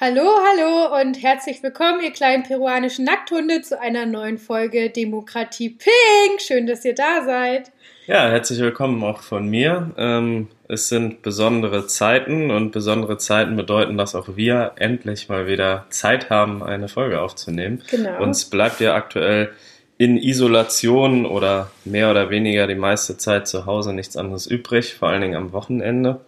Hallo, hallo und herzlich willkommen, ihr kleinen peruanischen Nackthunde, zu einer neuen Folge Demokratie Pink. Schön, dass ihr da seid. Ja, herzlich willkommen auch von mir. Ähm, es sind besondere Zeiten und besondere Zeiten bedeuten, dass auch wir endlich mal wieder Zeit haben, eine Folge aufzunehmen. Genau. Uns bleibt ja aktuell in Isolation oder mehr oder weniger die meiste Zeit zu Hause nichts anderes übrig, vor allen Dingen am Wochenende.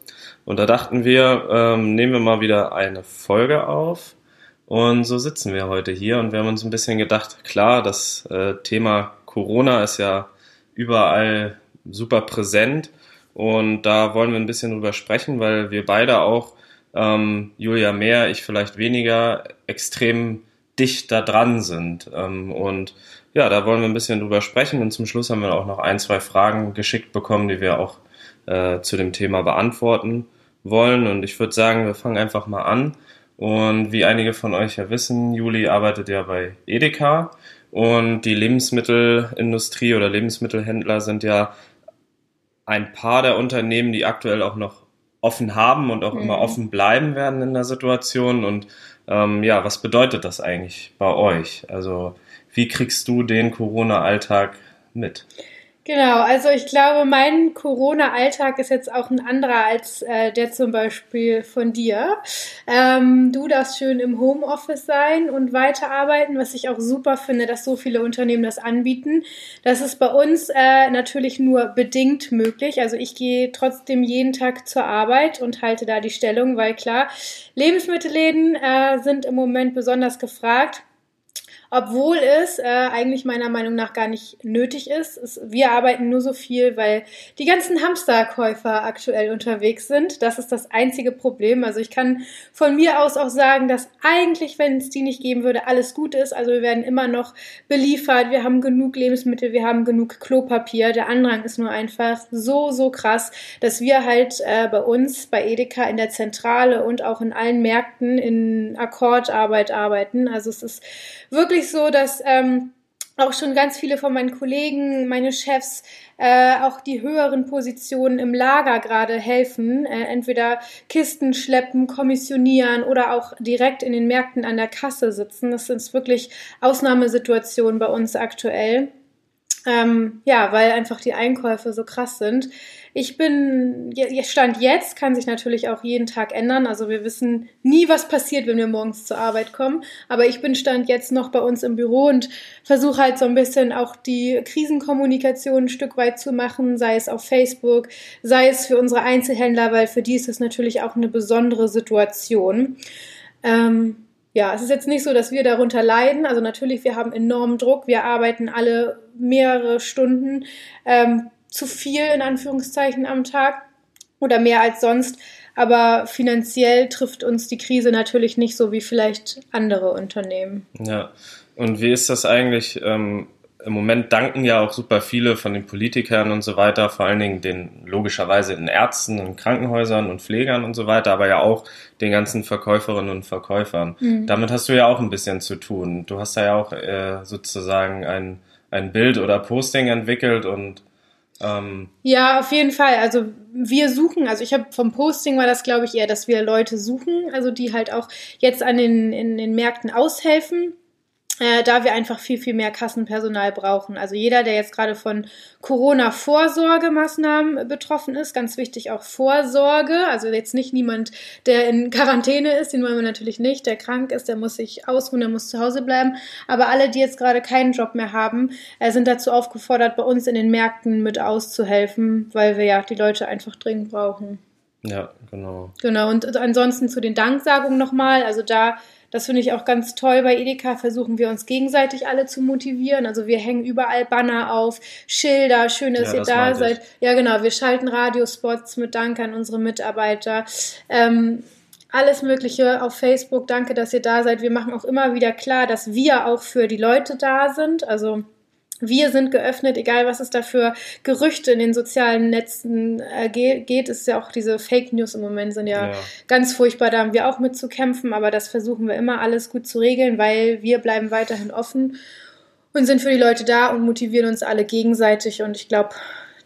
Und da dachten wir, ähm, nehmen wir mal wieder eine Folge auf. Und so sitzen wir heute hier und wir haben uns ein bisschen gedacht, klar, das äh, Thema Corona ist ja überall super präsent. Und da wollen wir ein bisschen drüber sprechen, weil wir beide auch, ähm, Julia mehr, ich vielleicht weniger, extrem dicht da dran sind. Ähm, und ja, da wollen wir ein bisschen drüber sprechen. Und zum Schluss haben wir auch noch ein, zwei Fragen geschickt bekommen, die wir auch äh, zu dem Thema beantworten wollen. Und ich würde sagen, wir fangen einfach mal an. Und wie einige von euch ja wissen, Juli arbeitet ja bei Edeka und die Lebensmittelindustrie oder Lebensmittelhändler sind ja ein paar der Unternehmen, die aktuell auch noch offen haben und auch mhm. immer offen bleiben werden in der Situation. Und ähm, ja, was bedeutet das eigentlich bei euch? Also wie kriegst du den Corona-Alltag mit? Genau, also ich glaube, mein Corona-Alltag ist jetzt auch ein anderer als äh, der zum Beispiel von dir. Ähm, du darfst schön im Homeoffice sein und weiterarbeiten, was ich auch super finde, dass so viele Unternehmen das anbieten. Das ist bei uns äh, natürlich nur bedingt möglich. Also ich gehe trotzdem jeden Tag zur Arbeit und halte da die Stellung, weil klar, Lebensmittelläden äh, sind im Moment besonders gefragt obwohl es äh, eigentlich meiner Meinung nach gar nicht nötig ist. Es, wir arbeiten nur so viel, weil die ganzen Hamsterkäufer aktuell unterwegs sind. Das ist das einzige Problem. Also ich kann von mir aus auch sagen, dass eigentlich, wenn es die nicht geben würde, alles gut ist. Also wir werden immer noch beliefert, wir haben genug Lebensmittel, wir haben genug Klopapier. Der Andrang ist nur einfach so, so krass, dass wir halt äh, bei uns, bei Edeka in der Zentrale und auch in allen Märkten in Akkordarbeit arbeiten. Also es ist wirklich so, dass ähm, auch schon ganz viele von meinen Kollegen, meine Chefs, äh, auch die höheren Positionen im Lager gerade helfen, äh, entweder Kisten schleppen, kommissionieren oder auch direkt in den Märkten an der Kasse sitzen. Das sind wirklich Ausnahmesituationen bei uns aktuell. Ähm, ja, weil einfach die Einkäufe so krass sind. Ich bin, Stand jetzt kann sich natürlich auch jeden Tag ändern. Also wir wissen nie, was passiert, wenn wir morgens zur Arbeit kommen. Aber ich bin Stand jetzt noch bei uns im Büro und versuche halt so ein bisschen auch die Krisenkommunikation ein Stück weit zu machen, sei es auf Facebook, sei es für unsere Einzelhändler, weil für die ist es natürlich auch eine besondere Situation. Ähm, ja, es ist jetzt nicht so, dass wir darunter leiden. Also natürlich, wir haben enormen Druck. Wir arbeiten alle mehrere Stunden. Ähm, zu viel in Anführungszeichen am Tag oder mehr als sonst. Aber finanziell trifft uns die Krise natürlich nicht so wie vielleicht andere Unternehmen. Ja, und wie ist das eigentlich? Ähm, Im Moment danken ja auch super viele von den Politikern und so weiter, vor allen Dingen den logischerweise den Ärzten und Krankenhäusern und Pflegern und so weiter, aber ja auch den ganzen Verkäuferinnen und Verkäufern. Mhm. Damit hast du ja auch ein bisschen zu tun. Du hast da ja auch äh, sozusagen ein, ein Bild oder Posting entwickelt und ähm, ja, auf jeden Fall. Also wir suchen, also ich habe vom Posting war das, glaube ich, eher, dass wir Leute suchen, also die halt auch jetzt an den, in den Märkten aushelfen äh, da wir einfach viel, viel mehr Kassenpersonal brauchen. Also jeder, der jetzt gerade von Corona-Vorsorgemaßnahmen betroffen ist, ganz wichtig auch Vorsorge, also jetzt nicht niemand, der in Quarantäne ist, den wollen wir natürlich nicht, der krank ist, der muss sich ausruhen, der muss zu Hause bleiben. Aber alle, die jetzt gerade keinen Job mehr haben, äh, sind dazu aufgefordert, bei uns in den Märkten mit auszuhelfen, weil wir ja die Leute einfach dringend brauchen. Ja, genau. Genau, und ansonsten zu den Danksagungen nochmal, also da das finde ich auch ganz toll. Bei Edeka versuchen wir uns gegenseitig alle zu motivieren. Also wir hängen überall Banner auf, Schilder, schön, dass ja, ihr das da seid. Ja, genau. Wir schalten Radiospots mit Dank an unsere Mitarbeiter. Ähm, alles Mögliche auf Facebook. Danke, dass ihr da seid. Wir machen auch immer wieder klar, dass wir auch für die Leute da sind. Also wir sind geöffnet, egal was es da für Gerüchte in den sozialen Netzen äh, geht. Es ist ja auch diese Fake News im Moment sind ja, ja, ganz furchtbar. Da haben wir auch mit zu kämpfen, aber das versuchen wir immer alles gut zu regeln, weil wir bleiben weiterhin offen und sind für die Leute da und motivieren uns alle gegenseitig. Und ich glaube,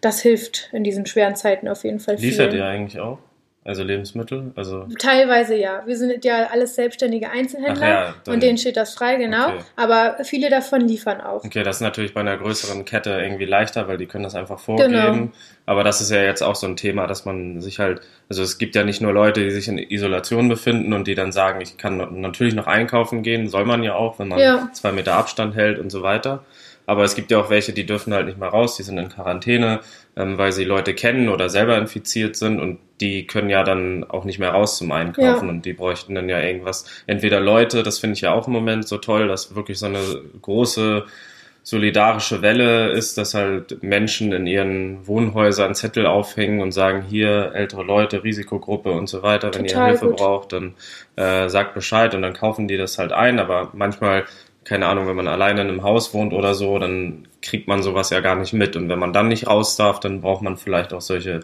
das hilft in diesen schweren Zeiten auf jeden Fall viel. Liefert ihr eigentlich auch? Also Lebensmittel? Also Teilweise ja. Wir sind ja alles selbstständige Einzelhändler ja, und denen steht das frei, genau. Okay. Aber viele davon liefern auch. Okay, das ist natürlich bei einer größeren Kette irgendwie leichter, weil die können das einfach vorgeben. Genau. Aber das ist ja jetzt auch so ein Thema, dass man sich halt, also es gibt ja nicht nur Leute, die sich in Isolation befinden und die dann sagen, ich kann natürlich noch einkaufen gehen, soll man ja auch, wenn man ja. zwei Meter Abstand hält und so weiter. Aber es gibt ja auch welche, die dürfen halt nicht mal raus, die sind in Quarantäne, ähm, weil sie Leute kennen oder selber infiziert sind und die können ja dann auch nicht mehr raus zum Einkaufen ja. und die bräuchten dann ja irgendwas. Entweder Leute, das finde ich ja auch im Moment so toll, dass wirklich so eine große solidarische Welle ist, dass halt Menschen in ihren Wohnhäusern Zettel aufhängen und sagen, hier ältere Leute, Risikogruppe und so weiter, wenn Total ihr Hilfe gut. braucht, dann äh, sagt Bescheid und dann kaufen die das halt ein. Aber manchmal keine Ahnung, wenn man alleine in einem Haus wohnt oder so, dann kriegt man sowas ja gar nicht mit. Und wenn man dann nicht raus darf, dann braucht man vielleicht auch solche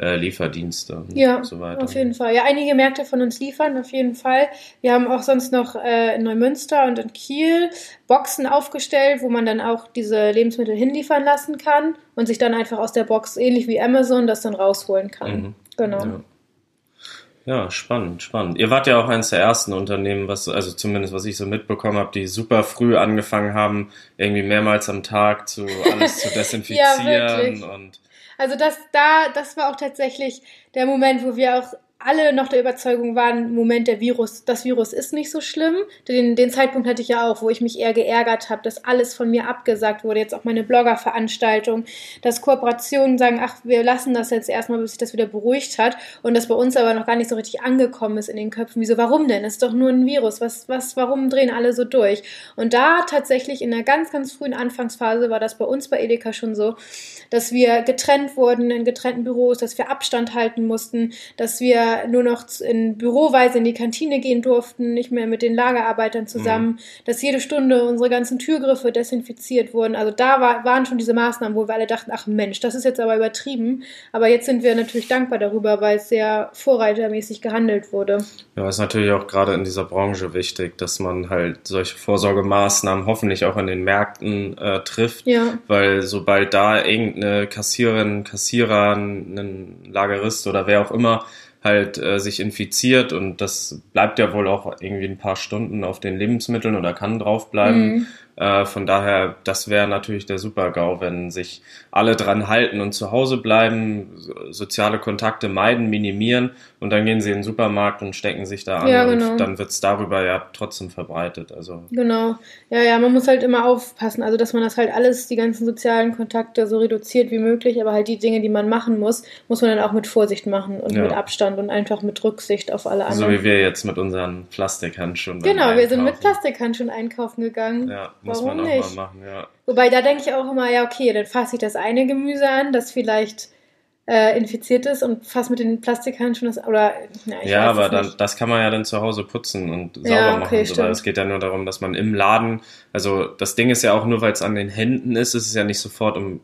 äh, Lieferdienste ja, und so weiter. Auf jeden Fall. Ja, einige Märkte von uns liefern, auf jeden Fall. Wir haben auch sonst noch äh, in Neumünster und in Kiel Boxen aufgestellt, wo man dann auch diese Lebensmittel hinliefern lassen kann und sich dann einfach aus der Box, ähnlich wie Amazon, das dann rausholen kann. Mhm. Genau. Ja. Ja, spannend, spannend. Ihr wart ja auch eines der ersten Unternehmen, was, also zumindest was ich so mitbekommen habe, die super früh angefangen haben, irgendwie mehrmals am Tag zu alles zu desinfizieren ja, und also das da, das war auch tatsächlich der Moment, wo wir auch alle noch der Überzeugung waren, Moment, der Virus, das Virus ist nicht so schlimm. Den, den Zeitpunkt hatte ich ja auch, wo ich mich eher geärgert habe, dass alles von mir abgesagt wurde. Jetzt auch meine Blogger-Veranstaltung, dass Kooperationen sagen, ach, wir lassen das jetzt erstmal, bis sich das wieder beruhigt hat. Und das bei uns aber noch gar nicht so richtig angekommen ist in den Köpfen. Wieso, warum denn? Es ist doch nur ein Virus. Was, was, warum drehen alle so durch? Und da tatsächlich in der ganz, ganz frühen Anfangsphase war das bei uns bei Edeka schon so, dass wir getrennt wurden in getrennten Büros, dass wir Abstand halten mussten, dass wir nur noch in Büroweise in die Kantine gehen durften, nicht mehr mit den Lagerarbeitern zusammen, mhm. dass jede Stunde unsere ganzen Türgriffe desinfiziert wurden. Also da war, waren schon diese Maßnahmen, wo wir alle dachten, ach Mensch, das ist jetzt aber übertrieben. Aber jetzt sind wir natürlich dankbar darüber, weil es sehr vorreitermäßig gehandelt wurde. Ja, ist natürlich auch gerade in dieser Branche wichtig, dass man halt solche Vorsorgemaßnahmen hoffentlich auch in den Märkten äh, trifft, ja. weil sobald da irgendeine Kassiererin, Kassierer, ein Lagerist oder wer auch immer halt äh, sich infiziert und das bleibt ja wohl auch irgendwie ein paar Stunden auf den Lebensmitteln oder kann draufbleiben. Mhm. Äh, von daher, das wäre natürlich der Super-GAU, wenn sich alle dran halten und zu Hause bleiben, soziale Kontakte meiden, minimieren und dann gehen sie in den Supermarkt und stecken sich da an ja, genau. und dann wird es darüber ja trotzdem verbreitet. Also genau. Ja, ja, man muss halt immer aufpassen, also dass man das halt alles, die ganzen sozialen Kontakte so reduziert wie möglich, aber halt die Dinge, die man machen muss, muss man dann auch mit Vorsicht machen und ja. mit Abstand und einfach mit Rücksicht auf alle anderen. So wie wir jetzt mit unseren Plastikhandschuhen. Genau, wir sind mit Plastikhandschuhen einkaufen gegangen. Ja. Muss Warum man auch nicht? mal machen, ja. Wobei da denke ich auch immer, ja, okay, dann fasse ich das eine Gemüse an, das vielleicht äh, infiziert ist und fasse mit den Plastikhandschuhen das, oder na, Ja, aber dann, das kann man ja dann zu Hause putzen und sauber ja, okay, machen. So, es geht ja nur darum, dass man im Laden, also das Ding ist ja auch nur, weil es an den Händen ist, ist es ja nicht sofort im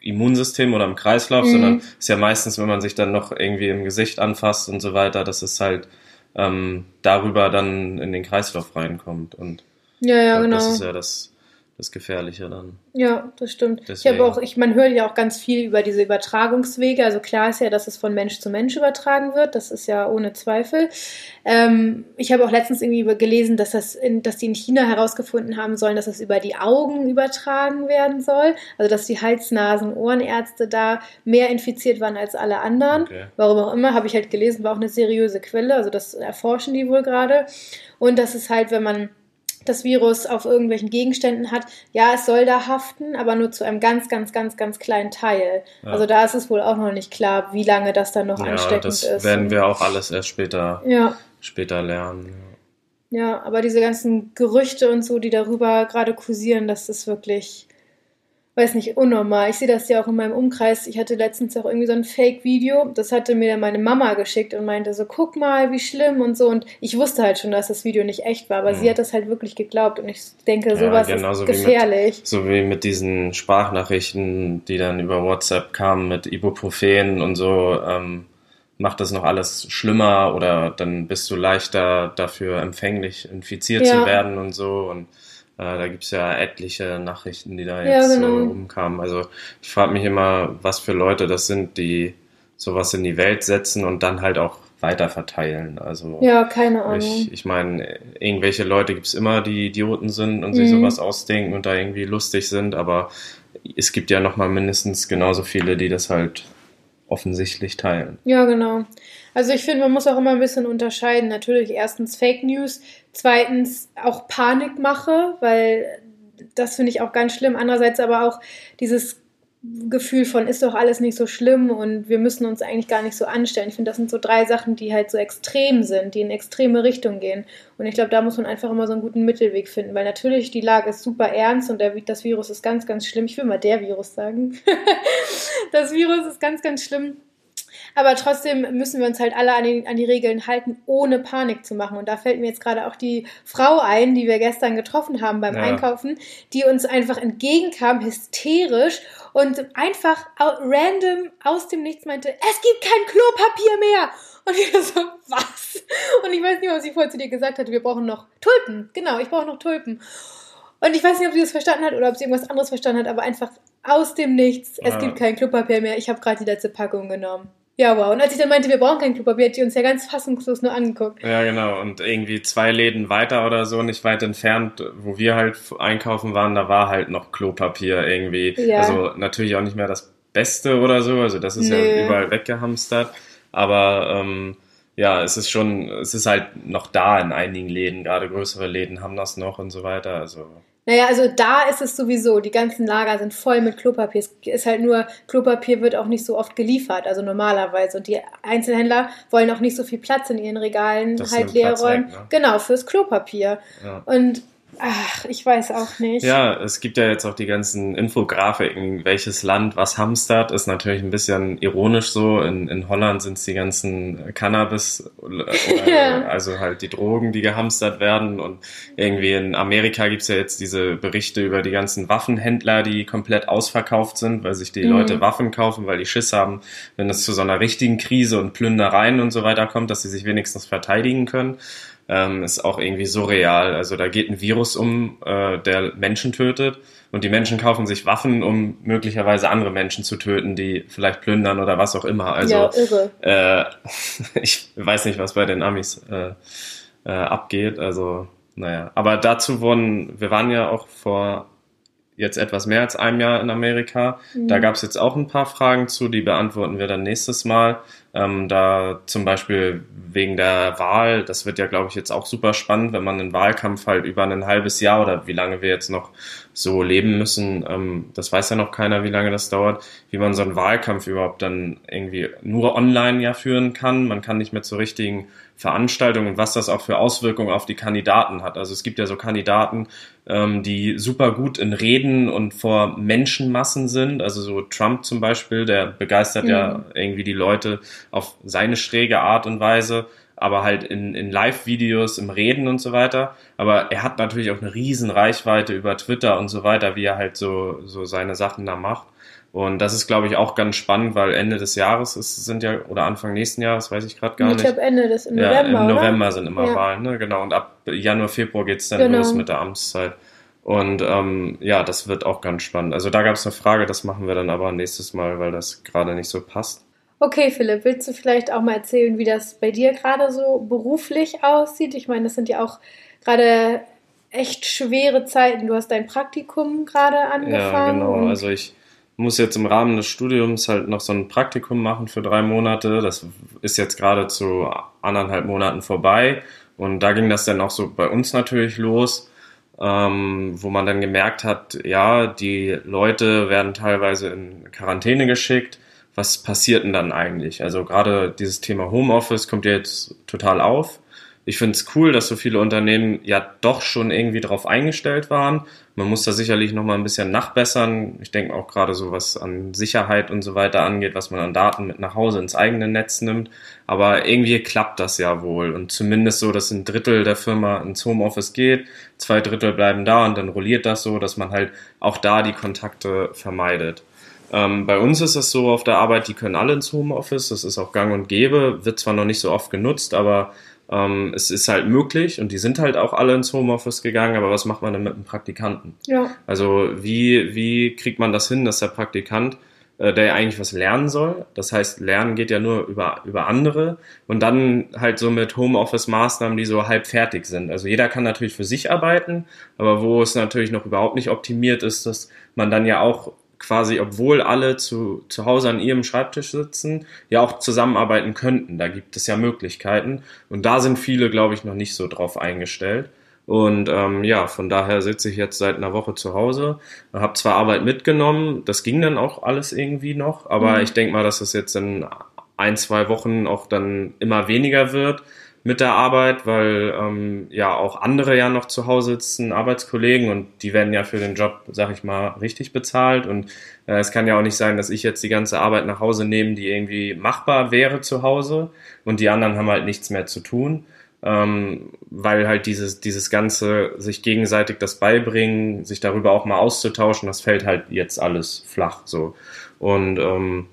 Immunsystem oder im Kreislauf, mhm. sondern ist ja meistens, wenn man sich dann noch irgendwie im Gesicht anfasst und so weiter, dass es halt ähm, darüber dann in den Kreislauf reinkommt und ja, ja, glaub, genau. Das ist ja das, das Gefährliche dann. Ja, das stimmt. Deswegen. Ich habe auch, ich, man hört ja auch ganz viel über diese Übertragungswege. Also klar ist ja, dass es von Mensch zu Mensch übertragen wird. Das ist ja ohne Zweifel. Ähm, ich habe auch letztens irgendwie gelesen, dass das, in, dass die in China herausgefunden haben sollen, dass das über die Augen übertragen werden soll. Also dass die Hals-, Nasen-, Ohrenärzte da mehr infiziert waren als alle anderen. Okay. Warum auch immer, habe ich halt gelesen, war auch eine seriöse Quelle. Also das erforschen die wohl gerade. Und das ist halt, wenn man das Virus auf irgendwelchen Gegenständen hat, ja, es soll da haften, aber nur zu einem ganz, ganz, ganz, ganz kleinen Teil. Ja. Also da ist es wohl auch noch nicht klar, wie lange das dann noch ja, ansteckend das ist. Das werden wir auch alles erst später, ja. später lernen. Ja, aber diese ganzen Gerüchte und so, die darüber gerade kursieren, das ist wirklich weiß nicht, unnormal. Ich sehe das ja auch in meinem Umkreis. Ich hatte letztens auch irgendwie so ein Fake-Video. Das hatte mir dann meine Mama geschickt und meinte so, guck mal, wie schlimm und so. Und ich wusste halt schon, dass das Video nicht echt war, aber mhm. sie hat das halt wirklich geglaubt. Und ich denke, sowas ja, ist gefährlich. Wie mit, so wie mit diesen Sprachnachrichten, die dann über WhatsApp kamen mit Ibuprofen und so. Ähm, macht das noch alles schlimmer oder dann bist du leichter dafür empfänglich, infiziert ja. zu werden und so. Und da gibt es ja etliche Nachrichten, die da jetzt ja, genau. so rumkamen. Also ich frage mich immer, was für Leute das sind, die sowas in die Welt setzen und dann halt auch weiter verteilen. Also ja, keine Ahnung. Ich, ich meine, irgendwelche Leute gibt es immer, die Idioten sind und mhm. sich sowas ausdenken und da irgendwie lustig sind, aber es gibt ja nochmal mindestens genauso viele, die das halt offensichtlich teilen. Ja, genau. Also ich finde, man muss auch immer ein bisschen unterscheiden. Natürlich erstens Fake News, zweitens auch Panikmache, weil das finde ich auch ganz schlimm. Andererseits aber auch dieses Gefühl von, ist doch alles nicht so schlimm und wir müssen uns eigentlich gar nicht so anstellen. Ich finde, das sind so drei Sachen, die halt so extrem sind, die in extreme Richtung gehen. Und ich glaube, da muss man einfach immer so einen guten Mittelweg finden, weil natürlich die Lage ist super ernst und der, das Virus ist ganz, ganz schlimm. Ich will mal der Virus sagen. das Virus ist ganz, ganz schlimm. Aber trotzdem müssen wir uns halt alle an die, an die Regeln halten, ohne Panik zu machen. Und da fällt mir jetzt gerade auch die Frau ein, die wir gestern getroffen haben beim ja. Einkaufen, die uns einfach entgegenkam, hysterisch und einfach random aus dem Nichts meinte, es gibt kein Klopapier mehr. Und ich so, was? Und ich weiß nicht, was sie vorher zu dir gesagt hatte, wir brauchen noch Tulpen. Genau, ich brauche noch Tulpen. Und ich weiß nicht, ob sie das verstanden hat oder ob sie irgendwas anderes verstanden hat, aber einfach aus dem Nichts, es ja. gibt kein Klopapier mehr, ich habe gerade die letzte Packung genommen. Ja, wow. Und als ich dann meinte, wir brauchen kein Klopapier, hat die uns ja ganz fassungslos nur angeguckt. Ja, genau. Und irgendwie zwei Läden weiter oder so, nicht weit entfernt, wo wir halt einkaufen waren, da war halt noch Klopapier irgendwie. Ja. Also natürlich auch nicht mehr das Beste oder so. Also das ist nee. ja überall weggehamstert. Aber ähm, ja, es ist schon, es ist halt noch da in einigen Läden, gerade größere Läden haben das noch und so weiter. Also naja, also da ist es sowieso, die ganzen Lager sind voll mit Klopapier. Es ist halt nur, Klopapier wird auch nicht so oft geliefert, also normalerweise. Und die Einzelhändler wollen auch nicht so viel Platz in ihren Regalen das halt leer räumen. Ne? Genau, fürs Klopapier. Ja. Und Ach, ich weiß auch nicht. Ja, es gibt ja jetzt auch die ganzen Infografiken, welches Land was hamstert, ist natürlich ein bisschen ironisch so. In, in Holland sind es die ganzen Cannabis, oder, ja. also halt die Drogen, die gehamstert werden. Und irgendwie in Amerika gibt es ja jetzt diese Berichte über die ganzen Waffenhändler, die komplett ausverkauft sind, weil sich die mhm. Leute Waffen kaufen, weil die Schiss haben, wenn es zu so einer richtigen Krise und Plündereien und so weiter kommt, dass sie sich wenigstens verteidigen können ähm, ist auch irgendwie surreal. Also da geht ein Virus um, äh, der Menschen tötet und die Menschen kaufen sich Waffen, um möglicherweise andere Menschen zu töten, die vielleicht plündern oder was auch immer. Also ja, irre. Äh, ich weiß nicht, was bei den Amis äh, äh, abgeht. Also naja, aber dazu wurden, wir waren ja auch vor jetzt etwas mehr als einem Jahr in Amerika. Mhm. Da gab es jetzt auch ein paar Fragen zu, die beantworten wir dann nächstes Mal. Ähm, da zum Beispiel wegen der Wahl, das wird ja, glaube ich, jetzt auch super spannend, wenn man einen Wahlkampf halt über ein halbes Jahr oder wie lange wir jetzt noch so leben müssen, ähm, das weiß ja noch keiner, wie lange das dauert, wie man so einen Wahlkampf überhaupt dann irgendwie nur online ja führen kann. Man kann nicht mehr zur richtigen Veranstaltung und was das auch für Auswirkungen auf die Kandidaten hat. Also es gibt ja so Kandidaten, ähm, die super gut in Reden und vor Menschenmassen sind. Also so Trump zum Beispiel, der begeistert mhm. ja irgendwie die Leute auf seine schräge Art und Weise, aber halt in, in Live-Videos, im Reden und so weiter. Aber er hat natürlich auch eine riesen Reichweite über Twitter und so weiter, wie er halt so, so seine Sachen da macht. Und das ist, glaube ich, auch ganz spannend, weil Ende des Jahres ist, sind ja, oder Anfang nächsten Jahres, weiß ich gerade gar ich nicht. Ich glaube Ende des im ja, November. Im November oder? sind immer ja. Wahlen, ne? Genau. Und ab Januar, Februar geht's dann genau. los mit der Amtszeit. Und ähm, ja, das wird auch ganz spannend. Also da gab es eine Frage, das machen wir dann aber nächstes Mal, weil das gerade nicht so passt. Okay, Philipp, willst du vielleicht auch mal erzählen, wie das bei dir gerade so beruflich aussieht? Ich meine, das sind ja auch gerade echt schwere Zeiten. Du hast dein Praktikum gerade angefangen. Ja, genau. Also ich muss jetzt im Rahmen des Studiums halt noch so ein Praktikum machen für drei Monate. Das ist jetzt gerade zu anderthalb Monaten vorbei. Und da ging das dann auch so bei uns natürlich los, ähm, wo man dann gemerkt hat, ja, die Leute werden teilweise in Quarantäne geschickt. Was passiert denn dann eigentlich? Also gerade dieses Thema Homeoffice kommt ja jetzt total auf ich finde es cool, dass so viele Unternehmen ja doch schon irgendwie darauf eingestellt waren. Man muss da sicherlich noch mal ein bisschen nachbessern. Ich denke auch gerade so, was an Sicherheit und so weiter angeht, was man an Daten mit nach Hause ins eigene Netz nimmt. Aber irgendwie klappt das ja wohl. Und zumindest so, dass ein Drittel der Firma ins Homeoffice geht, zwei Drittel bleiben da und dann rolliert das so, dass man halt auch da die Kontakte vermeidet. Ähm, bei uns ist es so auf der Arbeit, die können alle ins Homeoffice. Das ist auch gang und gäbe, wird zwar noch nicht so oft genutzt, aber ähm, es ist halt möglich und die sind halt auch alle ins Homeoffice gegangen, aber was macht man denn mit einem Praktikanten? Ja. Also wie, wie kriegt man das hin, dass der Praktikant äh, der ja eigentlich was lernen soll. Das heißt, Lernen geht ja nur über, über andere und dann halt so mit Homeoffice-Maßnahmen, die so halb fertig sind. Also jeder kann natürlich für sich arbeiten, aber wo es natürlich noch überhaupt nicht optimiert ist, dass man dann ja auch quasi, obwohl alle zu, zu Hause an ihrem Schreibtisch sitzen, ja auch zusammenarbeiten könnten. Da gibt es ja Möglichkeiten. Und da sind viele, glaube ich, noch nicht so drauf eingestellt. Und ähm, ja, von daher sitze ich jetzt seit einer Woche zu Hause, habe zwar Arbeit mitgenommen, das ging dann auch alles irgendwie noch, aber mhm. ich denke mal, dass es jetzt in ein, zwei Wochen auch dann immer weniger wird mit der Arbeit, weil ähm, ja auch andere ja noch zu Hause sitzen, Arbeitskollegen und die werden ja für den Job, sag ich mal, richtig bezahlt und äh, es kann ja auch nicht sein, dass ich jetzt die ganze Arbeit nach Hause nehme, die irgendwie machbar wäre zu Hause und die anderen haben halt nichts mehr zu tun ähm, weil halt dieses, dieses ganze sich gegenseitig das beibringen, sich darüber auch mal auszutauschen, das fällt halt jetzt alles flach so. Und ähm,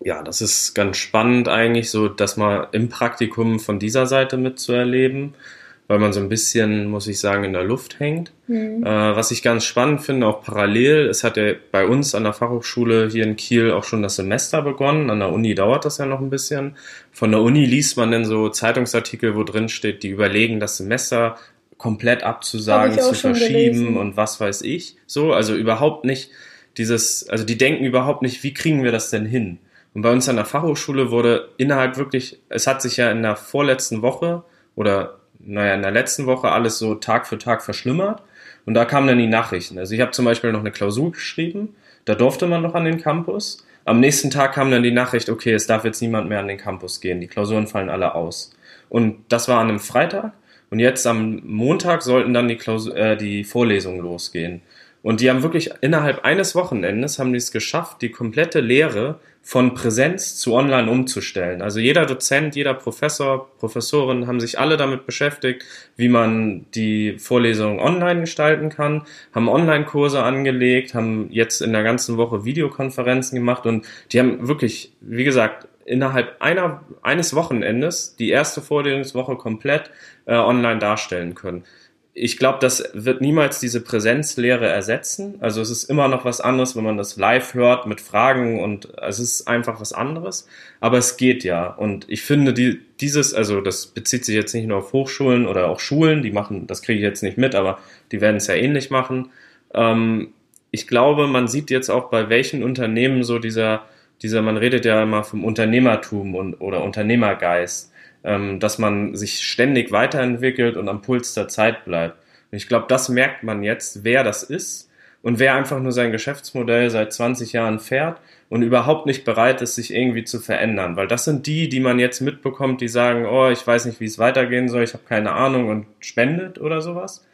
ja, das ist ganz spannend eigentlich, so das mal im Praktikum von dieser Seite mitzuerleben weil man so ein bisschen, muss ich sagen, in der Luft hängt. Mhm. Äh, was ich ganz spannend finde, auch parallel, es hat ja bei uns an der Fachhochschule hier in Kiel auch schon das Semester begonnen. An der Uni dauert das ja noch ein bisschen. Von der Uni liest man dann so Zeitungsartikel, wo drin steht, die überlegen, das Semester komplett abzusagen, zu verschieben und was weiß ich. So, also überhaupt nicht dieses, also die denken überhaupt nicht, wie kriegen wir das denn hin? Und bei uns an der Fachhochschule wurde innerhalb wirklich, es hat sich ja in der vorletzten Woche oder naja, in der letzten Woche alles so Tag für Tag verschlimmert. Und da kamen dann die Nachrichten. Also ich habe zum Beispiel noch eine Klausur geschrieben, da durfte man noch an den Campus. Am nächsten Tag kam dann die Nachricht, okay, es darf jetzt niemand mehr an den Campus gehen, die Klausuren fallen alle aus. Und das war an einem Freitag. Und jetzt am Montag sollten dann die, Klausur, äh, die Vorlesungen losgehen. Und die haben wirklich innerhalb eines Wochenendes haben die es geschafft, die komplette Lehre von Präsenz zu online umzustellen. Also jeder Dozent, jeder Professor, Professorin haben sich alle damit beschäftigt, wie man die Vorlesung online gestalten kann, haben Online-Kurse angelegt, haben jetzt in der ganzen Woche Videokonferenzen gemacht und die haben wirklich, wie gesagt, innerhalb einer, eines Wochenendes die erste Vorlesungswoche komplett äh, online darstellen können ich glaube, das wird niemals diese Präsenzlehre ersetzen. Also es ist immer noch was anderes, wenn man das live hört mit Fragen und es ist einfach was anderes. Aber es geht ja. Und ich finde, die, dieses, also das bezieht sich jetzt nicht nur auf Hochschulen oder auch Schulen, die machen, das kriege ich jetzt nicht mit, aber die werden es ja ähnlich machen. Ähm, ich glaube, man sieht jetzt auch bei welchen Unternehmen so dieser, dieser, man redet ja immer vom Unternehmertum und, oder Unternehmergeist ähm, dass man sich ständig weiterentwickelt und am Puls der Zeit bleibt. Und ich glaube, das merkt man jetzt, wer das ist und wer einfach nur sein Geschäftsmodell seit 20 Jahren fährt und überhaupt nicht bereit ist, sich irgendwie zu verändern. Weil das sind die, die man jetzt mitbekommt, die sagen, oh, ich weiß nicht, wie es weitergehen soll, ich habe keine Ahnung und spendet oder sowas.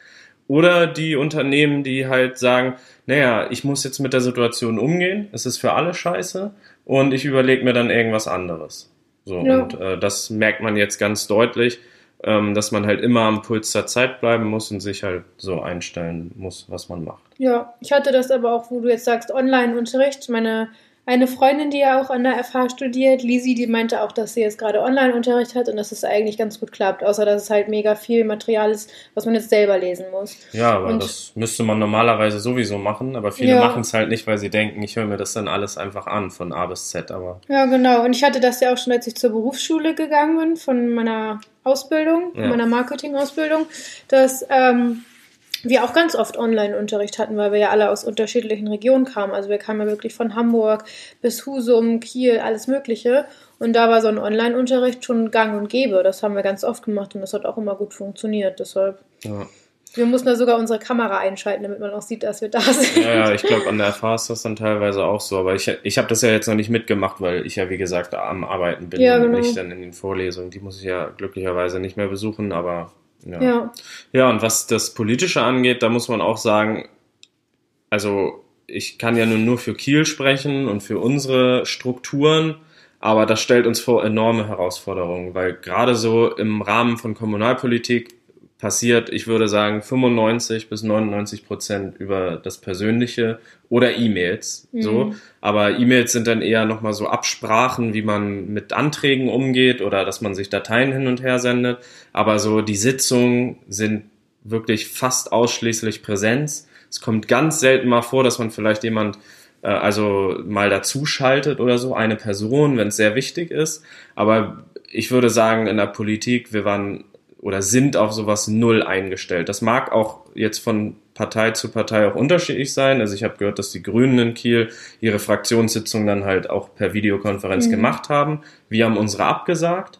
Oder die Unternehmen, die halt sagen, naja, ich muss jetzt mit der Situation umgehen, es ist für alle scheiße und ich überlege mir dann irgendwas anderes. So, ja. und äh, das merkt man jetzt ganz deutlich, ähm, dass man halt immer am Puls der Zeit bleiben muss und sich halt so einstellen muss, was man macht. Ja, ich hatte das aber auch, wo du jetzt sagst, Online-Unterricht. Meine eine Freundin, die ja auch an der FH studiert, Lisi, die meinte auch, dass sie jetzt gerade Online-Unterricht hat und dass es eigentlich ganz gut klappt, außer dass es halt mega viel Material ist, was man jetzt selber lesen muss. Ja, aber und das müsste man normalerweise sowieso machen, aber viele ja. machen es halt nicht, weil sie denken, ich höre mir das dann alles einfach an, von A bis Z, aber. Ja, genau. Und ich hatte das ja auch schon, als ich zur Berufsschule gegangen bin, von meiner Ausbildung, ja. meiner Marketing-Ausbildung, dass ähm, wir auch ganz oft Online-Unterricht hatten, weil wir ja alle aus unterschiedlichen Regionen kamen. Also wir kamen ja wirklich von Hamburg bis Husum, Kiel, alles Mögliche. Und da war so ein Online-Unterricht schon gang und gäbe. Das haben wir ganz oft gemacht und das hat auch immer gut funktioniert. Deshalb. Ja. Wir mussten da sogar unsere Kamera einschalten, damit man auch sieht, dass wir da sind. Ja, ja ich glaube, an der FH ist das dann teilweise auch so. Aber ich, ich habe das ja jetzt noch nicht mitgemacht, weil ich ja, wie gesagt, am Arbeiten bin ja, genau. und nicht dann in den Vorlesungen. Die muss ich ja glücklicherweise nicht mehr besuchen, aber ja. ja. Ja, und was das Politische angeht, da muss man auch sagen, also ich kann ja nun nur für Kiel sprechen und für unsere Strukturen, aber das stellt uns vor enorme Herausforderungen, weil gerade so im Rahmen von Kommunalpolitik passiert, ich würde sagen, 95 bis 99 Prozent über das Persönliche oder E-Mails. Mhm. So. Aber E-Mails sind dann eher nochmal so Absprachen, wie man mit Anträgen umgeht oder dass man sich Dateien hin und her sendet. Aber so die Sitzungen sind wirklich fast ausschließlich Präsenz. Es kommt ganz selten mal vor, dass man vielleicht jemand äh, also mal dazuschaltet oder so, eine Person, wenn es sehr wichtig ist. Aber ich würde sagen, in der Politik, wir waren oder sind auf sowas null eingestellt. Das mag auch jetzt von Partei zu Partei auch unterschiedlich sein. Also ich habe gehört, dass die Grünen in Kiel ihre Fraktionssitzung dann halt auch per Videokonferenz mhm. gemacht haben. Wir haben unsere abgesagt.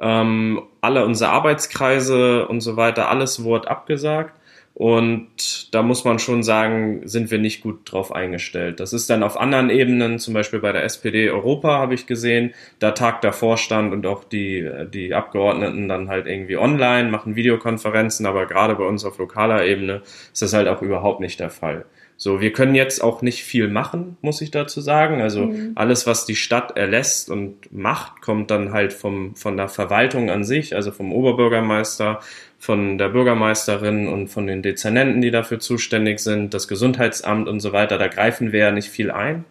Ähm, alle unsere Arbeitskreise und so weiter, alles wurde abgesagt. Und da muss man schon sagen, sind wir nicht gut drauf eingestellt. Das ist dann auf anderen Ebenen, zum Beispiel bei der SPD Europa habe ich gesehen, da tagt der Vorstand und auch die, die Abgeordneten dann halt irgendwie online, machen Videokonferenzen, aber gerade bei uns auf lokaler Ebene ist das halt auch überhaupt nicht der Fall. So, wir können jetzt auch nicht viel machen, muss ich dazu sagen. Also mhm. alles, was die Stadt erlässt und macht, kommt dann halt vom, von der Verwaltung an sich, also vom Oberbürgermeister von der Bürgermeisterin und von den Dezernenten, die dafür zuständig sind, das Gesundheitsamt und so weiter, da greifen wir ja nicht viel ein.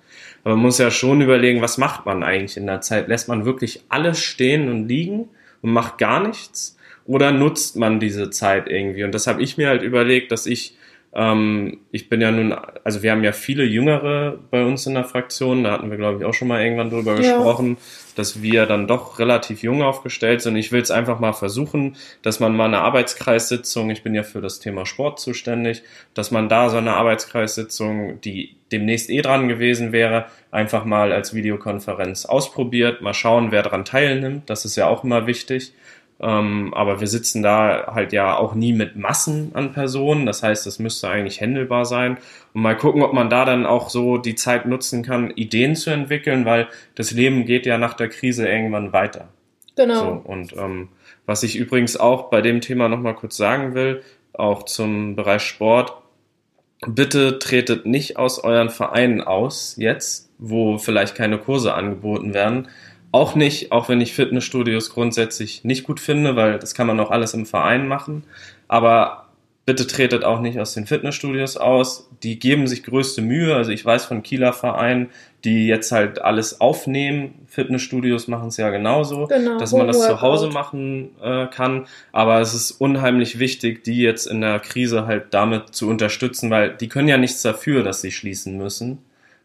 Aber man muss ja schon überlegen, was macht man eigentlich in der Zeit? Lässt man wirklich alles stehen und liegen und macht gar nichts? Oder nutzt man diese Zeit irgendwie? Und das habe ich mir halt überlegt, dass ich ähm, ich bin ja nun, also wir haben ja viele Jüngere bei uns in der Fraktion, da hatten wir, glaube ich, auch schon mal irgendwann drüber ja. gesprochen, dass wir dann doch relativ jung aufgestellt sind. Ich will es einfach mal versuchen, dass man mal eine Arbeitskreissitzung, ich bin ja für das Thema Sport zuständig, dass man da so eine Arbeitskreissitzung, die demnächst eh dran gewesen wäre, einfach mal als Videokonferenz ausprobiert, mal schauen, wer daran teilnimmt. Das ist ja auch immer wichtig. Ähm, aber wir sitzen da halt ja auch nie mit Massen an Personen. Das heißt, das müsste eigentlich händelbar sein. Und mal gucken, ob man da dann auch so die Zeit nutzen kann, Ideen zu entwickeln, weil das Leben geht ja nach der Krise irgendwann weiter. Genau. So, und ähm, was ich übrigens auch bei dem Thema nochmal kurz sagen will, auch zum Bereich Sport, bitte tretet nicht aus euren Vereinen aus jetzt, wo vielleicht keine Kurse angeboten werden, auch nicht, auch wenn ich Fitnessstudios grundsätzlich nicht gut finde, weil das kann man auch alles im Verein machen. Aber bitte tretet auch nicht aus den Fitnessstudios aus. Die geben sich größte Mühe. Also ich weiß von Kieler Vereinen, die jetzt halt alles aufnehmen. Fitnessstudios machen es ja genauso, genau, dass man das zu Hause machen äh, kann. Aber es ist unheimlich wichtig, die jetzt in der Krise halt damit zu unterstützen, weil die können ja nichts dafür, dass sie schließen müssen.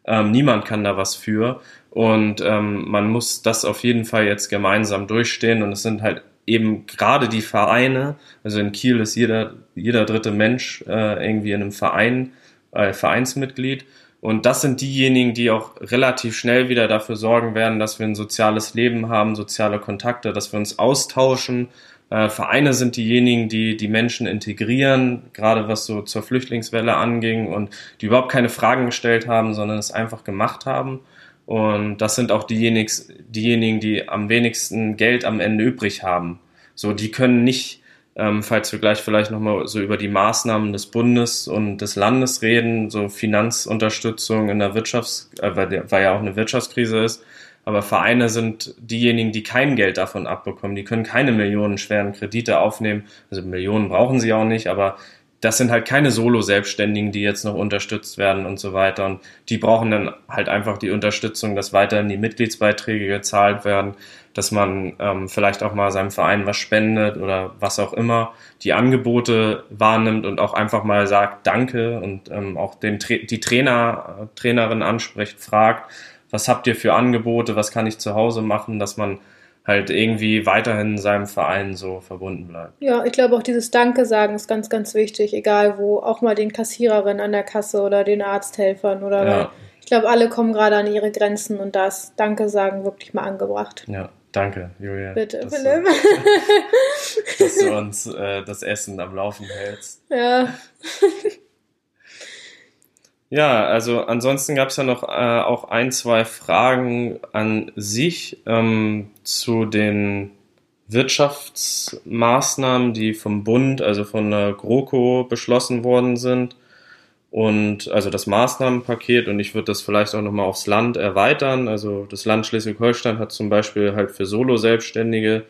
Ähm, niemand kann da was für. Und ähm, man muss das auf jeden Fall jetzt gemeinsam durchstehen. Und es sind halt eben gerade die Vereine, also in Kiel ist jeder, jeder dritte Mensch äh, irgendwie in einem Verein, äh, Vereinsmitglied. Und das sind diejenigen, die auch relativ schnell wieder dafür sorgen werden, dass wir ein soziales Leben haben, soziale Kontakte, dass wir uns austauschen. Äh, Vereine sind diejenigen, die die Menschen integrieren, gerade was so zur Flüchtlingswelle anging und die überhaupt keine Fragen gestellt haben, sondern es einfach gemacht haben. Und das sind auch diejenigen, die am wenigsten Geld am Ende übrig haben. So, die können nicht, ähm, falls wir gleich vielleicht nochmal so über die Maßnahmen des Bundes und des Landes reden, so Finanzunterstützung in der Wirtschafts-, äh, weil, weil ja auch eine Wirtschaftskrise ist. Aber Vereine sind diejenigen, die kein Geld davon abbekommen. Die können keine millionenschweren Kredite aufnehmen. Also Millionen brauchen sie auch nicht, aber das sind halt keine Solo-Selbstständigen, die jetzt noch unterstützt werden und so weiter. Und die brauchen dann halt einfach die Unterstützung, dass weiterhin die Mitgliedsbeiträge gezahlt werden, dass man ähm, vielleicht auch mal seinem Verein was spendet oder was auch immer, die Angebote wahrnimmt und auch einfach mal sagt Danke und ähm, auch den Tra die Trainer, Trainerin anspricht, fragt, was habt ihr für Angebote, was kann ich zu Hause machen, dass man halt irgendwie weiterhin seinem Verein so verbunden bleibt. Ja, ich glaube auch dieses Danke sagen ist ganz, ganz wichtig, egal wo, auch mal den Kassiererinnen an der Kasse oder den Arzthelfern oder ja. ich glaube, alle kommen gerade an ihre Grenzen und da ist Danke sagen wirklich mal angebracht. Ja, danke, Julia. Bitte, dass Philipp. Du, dass du uns äh, das Essen am Laufen hältst. Ja. Ja, also ansonsten gab es ja noch äh, auch ein, zwei Fragen an sich ähm, zu den Wirtschaftsmaßnahmen, die vom Bund, also von der GroKo beschlossen worden sind. Und also das Maßnahmenpaket und ich würde das vielleicht auch nochmal aufs Land erweitern. Also das Land Schleswig-Holstein hat zum Beispiel halt für Solo-Selbstständige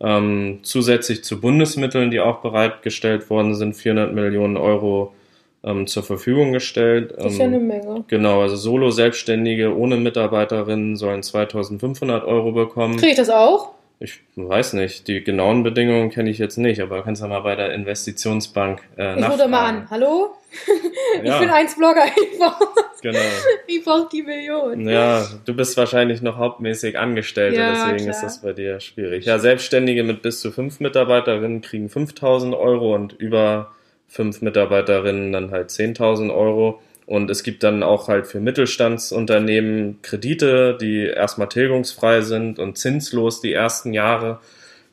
ähm, zusätzlich zu Bundesmitteln, die auch bereitgestellt worden sind, 400 Millionen Euro ähm, zur Verfügung gestellt. Das ist ja ähm, eine Menge. Genau, also Solo-Selbstständige ohne Mitarbeiterinnen sollen 2500 Euro bekommen. Kriege ich das auch? Ich weiß nicht, die genauen Bedingungen kenne ich jetzt nicht, aber kannst du mal bei der Investitionsbank äh, Ich rufe mal an. Hallo? ich ja. bin eins Blogger. Genau. Ich brauche die Million. Ja, du bist wahrscheinlich noch hauptmäßig Angestellte, ja, deswegen klar. ist das bei dir schwierig. Ja, Selbstständige mit bis zu fünf Mitarbeiterinnen kriegen 5000 Euro und über fünf Mitarbeiterinnen dann halt 10.000 Euro. Und es gibt dann auch halt für Mittelstandsunternehmen Kredite, die erstmal tilgungsfrei sind und zinslos die ersten Jahre.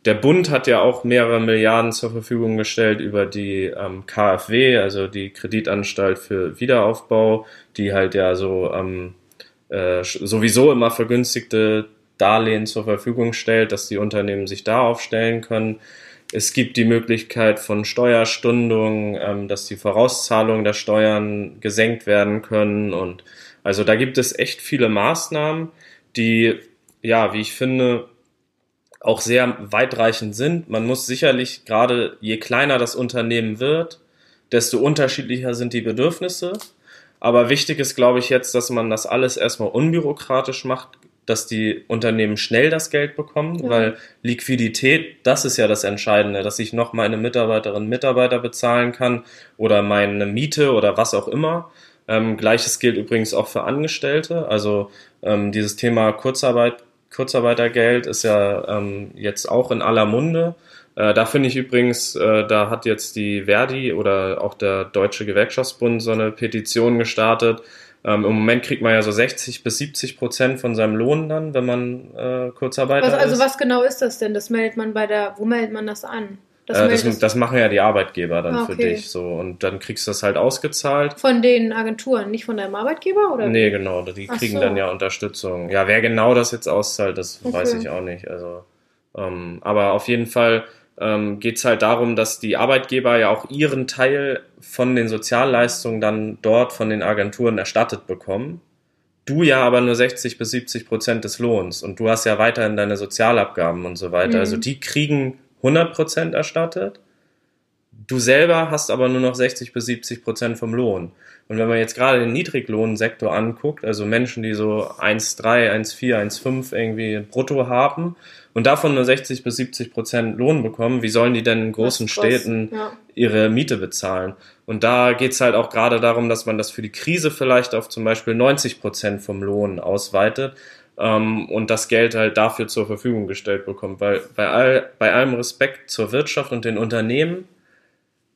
Der Bund hat ja auch mehrere Milliarden zur Verfügung gestellt über die ähm, KfW, also die Kreditanstalt für Wiederaufbau, die halt ja so ähm, äh, sowieso immer vergünstigte Darlehen zur Verfügung stellt, dass die Unternehmen sich da aufstellen können. Es gibt die Möglichkeit von Steuerstundung, ähm, dass die Vorauszahlungen der Steuern gesenkt werden können und also da gibt es echt viele Maßnahmen, die ja, wie ich finde, auch sehr weitreichend sind. Man muss sicherlich gerade, je kleiner das Unternehmen wird, desto unterschiedlicher sind die Bedürfnisse. Aber wichtig ist, glaube ich, jetzt, dass man das alles erstmal unbürokratisch macht, dass die Unternehmen schnell das Geld bekommen, ja. weil Liquidität, das ist ja das Entscheidende, dass ich noch meine Mitarbeiterinnen und Mitarbeiter bezahlen kann oder meine Miete oder was auch immer. Ähm, Gleiches gilt übrigens auch für Angestellte. Also ähm, dieses Thema Kurzarbeit Kurzarbeitergeld ist ja ähm, jetzt auch in aller Munde. Äh, da finde ich übrigens, äh, da hat jetzt die Verdi oder auch der Deutsche Gewerkschaftsbund so eine Petition gestartet. Ähm, Im Moment kriegt man ja so 60 bis 70 Prozent von seinem Lohn dann, wenn man äh, Kurzarbeiter was, also ist. Also was genau ist das denn? Das meldet man bei der, wo meldet man das an? Das, äh, das, das, machen ja die Arbeitgeber dann ah, okay. für dich so und dann kriegst du das halt ausgezahlt. Von den Agenturen, nicht von deinem Arbeitgeber oder? Nee, genau, die kriegen so. dann ja Unterstützung. Ja, wer genau das jetzt auszahlt, das okay. weiß ich auch nicht. Also, ähm, aber auf jeden Fall ähm, geht es halt darum, dass die Arbeitgeber ja auch ihren Teil von den Sozialleistungen dann dort von den Agenturen erstattet bekommen. Du ja aber nur 60 bis 70 Prozent des Lohns und du hast ja weiterhin deine Sozialabgaben und so weiter. Mhm. Also die kriegen 100% erstattet. Du selber hast aber nur noch 60 bis 70 Prozent vom Lohn. Und wenn man jetzt gerade den Niedriglohnsektor anguckt, also Menschen, die so 1,3, 1,4, 1,5 irgendwie brutto haben und davon nur 60 bis 70 Prozent Lohn bekommen, wie sollen die denn in großen Städten ja. ihre Miete bezahlen? Und da geht's halt auch gerade darum, dass man das für die Krise vielleicht auf zum Beispiel 90 Prozent vom Lohn ausweitet ähm, und das Geld halt dafür zur Verfügung gestellt bekommt. Weil bei, all, bei allem Respekt zur Wirtschaft und den Unternehmen,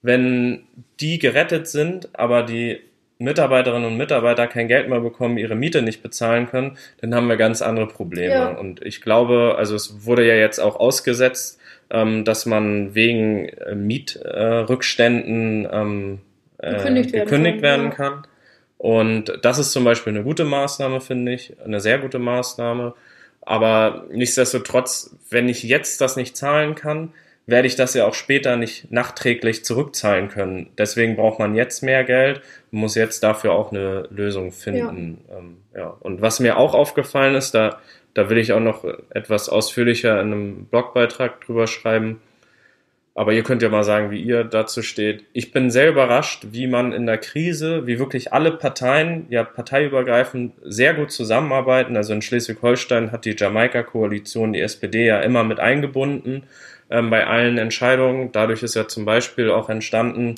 wenn die gerettet sind, aber die Mitarbeiterinnen und Mitarbeiter kein Geld mehr bekommen, ihre Miete nicht bezahlen können, dann haben wir ganz andere Probleme. Ja. Und ich glaube, also es wurde ja jetzt auch ausgesetzt, ähm, dass man wegen äh, Mietrückständen ähm, äh, gekündigt werden gekündigt kann. Werden kann. Und das ist zum Beispiel eine gute Maßnahme, finde ich, eine sehr gute Maßnahme. Aber nichtsdestotrotz, wenn ich jetzt das nicht zahlen kann, werde ich das ja auch später nicht nachträglich zurückzahlen können. Deswegen braucht man jetzt mehr Geld, muss jetzt dafür auch eine Lösung finden. Ja. Ähm, ja. Und was mir auch aufgefallen ist, da, da will ich auch noch etwas ausführlicher in einem Blogbeitrag drüber schreiben, aber ihr könnt ja mal sagen, wie ihr dazu steht. Ich bin sehr überrascht, wie man in der Krise, wie wirklich alle Parteien, ja parteiübergreifend, sehr gut zusammenarbeiten. Also in Schleswig-Holstein hat die Jamaika-Koalition die SPD ja immer mit eingebunden ähm, bei allen Entscheidungen. Dadurch ist ja zum Beispiel auch entstanden,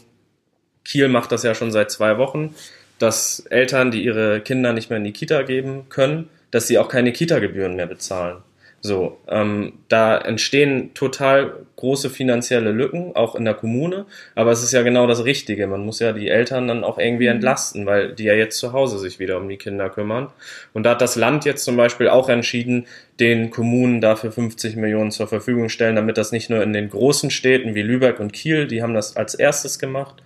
Kiel macht das ja schon seit zwei Wochen, dass Eltern, die ihre Kinder nicht mehr in die Kita geben können, dass sie auch keine Kita-Gebühren mehr bezahlen. So, ähm, da entstehen total große finanzielle Lücken, auch in der Kommune, aber es ist ja genau das Richtige. Man muss ja die Eltern dann auch irgendwie mhm. entlasten, weil die ja jetzt zu Hause sich wieder um die Kinder kümmern. Und da hat das Land jetzt zum Beispiel auch entschieden, den Kommunen dafür 50 Millionen zur Verfügung stellen, damit das nicht nur in den großen Städten wie Lübeck und Kiel, die haben das als erstes gemacht,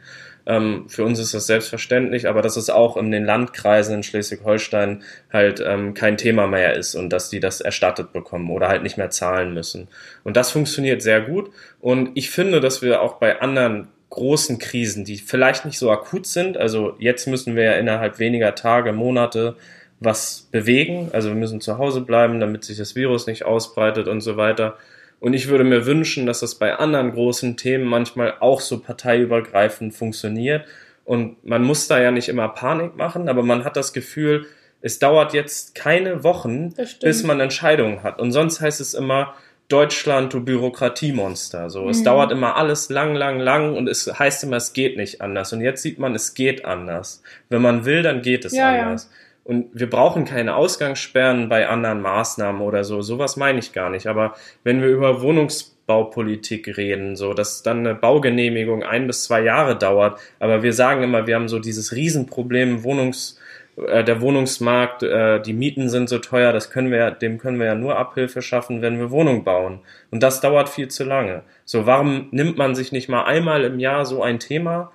ähm, für uns ist das selbstverständlich, aber dass es auch in den Landkreisen in Schleswig-Holstein halt ähm, kein Thema mehr ist und dass die das erstattet bekommen oder halt nicht mehr zahlen müssen. Und das funktioniert sehr gut. Und ich finde, dass wir auch bei anderen großen Krisen, die vielleicht nicht so akut sind, also jetzt müssen wir ja innerhalb weniger Tage, Monate was bewegen, also wir müssen zu Hause bleiben, damit sich das Virus nicht ausbreitet und so weiter. Und ich würde mir wünschen, dass das bei anderen großen Themen manchmal auch so parteiübergreifend funktioniert. Und man muss da ja nicht immer Panik machen, aber man hat das Gefühl, es dauert jetzt keine Wochen, bis man Entscheidungen hat. Und sonst heißt es immer, Deutschland, du Bürokratiemonster. So, mhm. es dauert immer alles lang, lang, lang und es heißt immer, es geht nicht anders. Und jetzt sieht man, es geht anders. Wenn man will, dann geht es ja, anders. Ja. Und wir brauchen keine Ausgangssperren bei anderen Maßnahmen oder so. Sowas meine ich gar nicht. Aber wenn wir über Wohnungsbaupolitik reden, so, dass dann eine Baugenehmigung ein bis zwei Jahre dauert, aber wir sagen immer, wir haben so dieses Riesenproblem Wohnungs äh, der Wohnungsmarkt, äh, die Mieten sind so teuer, das können wir, dem können wir ja nur Abhilfe schaffen, wenn wir Wohnungen bauen. Und das dauert viel zu lange. So, warum nimmt man sich nicht mal einmal im Jahr so ein Thema?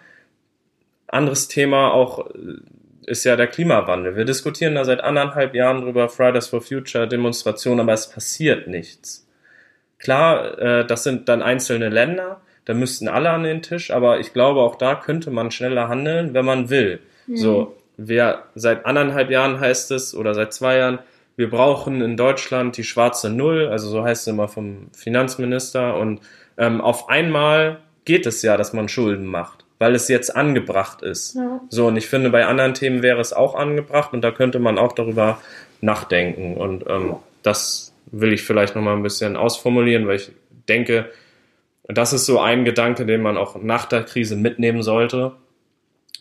Anderes Thema auch äh, ist ja der Klimawandel. Wir diskutieren da seit anderthalb Jahren drüber, Fridays for Future, Demonstrationen, aber es passiert nichts. Klar, äh, das sind dann einzelne Länder, da müssten alle an den Tisch, aber ich glaube, auch da könnte man schneller handeln, wenn man will. Mhm. So, wir seit anderthalb Jahren heißt es oder seit zwei Jahren, wir brauchen in Deutschland die schwarze Null, also so heißt es immer vom Finanzminister. Und ähm, auf einmal geht es ja, dass man Schulden macht, weil es jetzt angebracht ist. Ja. So, und ich finde, bei anderen Themen wäre es auch angebracht und da könnte man auch darüber nachdenken. Und ähm, das will ich vielleicht nochmal ein bisschen ausformulieren, weil ich denke, das ist so ein Gedanke, den man auch nach der Krise mitnehmen sollte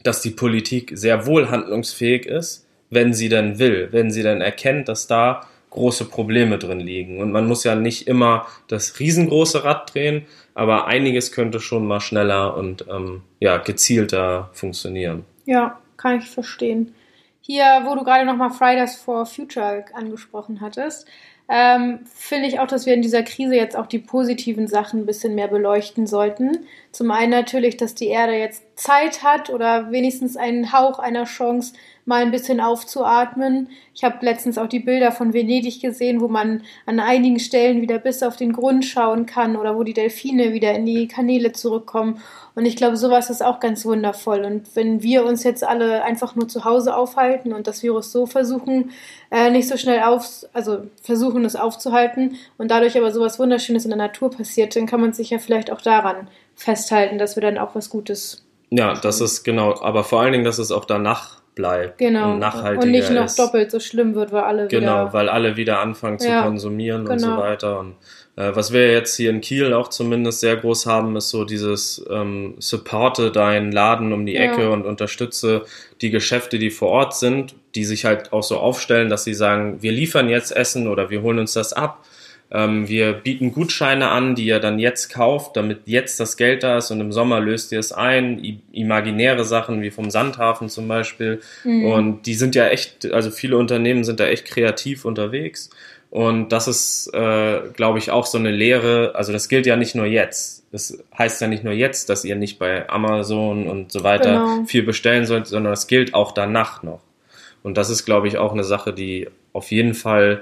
dass die Politik sehr wohl handlungsfähig ist, wenn sie denn will, wenn sie denn erkennt, dass da große Probleme drin liegen. Und man muss ja nicht immer das riesengroße Rad drehen, aber einiges könnte schon mal schneller und ähm, ja, gezielter funktionieren. Ja, kann ich verstehen. Hier, wo du gerade nochmal Fridays for Future angesprochen hattest, ähm, finde ich auch, dass wir in dieser Krise jetzt auch die positiven Sachen ein bisschen mehr beleuchten sollten. Zum einen natürlich, dass die Erde jetzt Zeit hat oder wenigstens einen Hauch einer Chance, mal ein bisschen aufzuatmen. Ich habe letztens auch die Bilder von Venedig gesehen, wo man an einigen Stellen wieder bis auf den Grund schauen kann oder wo die Delfine wieder in die Kanäle zurückkommen. Und ich glaube, sowas ist auch ganz wundervoll. Und wenn wir uns jetzt alle einfach nur zu Hause aufhalten und das Virus so versuchen, äh, nicht so schnell auf, also versuchen es aufzuhalten und dadurch aber sowas Wunderschönes in der Natur passiert, dann kann man sich ja vielleicht auch daran festhalten, dass wir dann auch was Gutes. Ja, das ist genau, aber vor allen Dingen, dass es auch danach bleibt. Genau. Und, und nicht noch ist. doppelt so schlimm wird, weil alle genau, wieder. Genau, weil alle wieder anfangen zu ja, konsumieren genau. und so genau. weiter. Und äh, was wir jetzt hier in Kiel auch zumindest sehr groß haben, ist so dieses ähm, supporte deinen Laden um die Ecke ja. und unterstütze die Geschäfte, die vor Ort sind, die sich halt auch so aufstellen, dass sie sagen, wir liefern jetzt Essen oder wir holen uns das ab wir bieten Gutscheine an, die ihr dann jetzt kauft, damit jetzt das Geld da ist und im Sommer löst ihr es ein. I imaginäre Sachen wie vom Sandhafen zum Beispiel. Mhm. Und die sind ja echt, also viele Unternehmen sind da echt kreativ unterwegs. Und das ist, äh, glaube ich, auch so eine Lehre. Also das gilt ja nicht nur jetzt. Das heißt ja nicht nur jetzt, dass ihr nicht bei Amazon und so weiter genau. viel bestellen sollt, sondern das gilt auch danach noch. Und das ist, glaube ich, auch eine Sache, die auf jeden Fall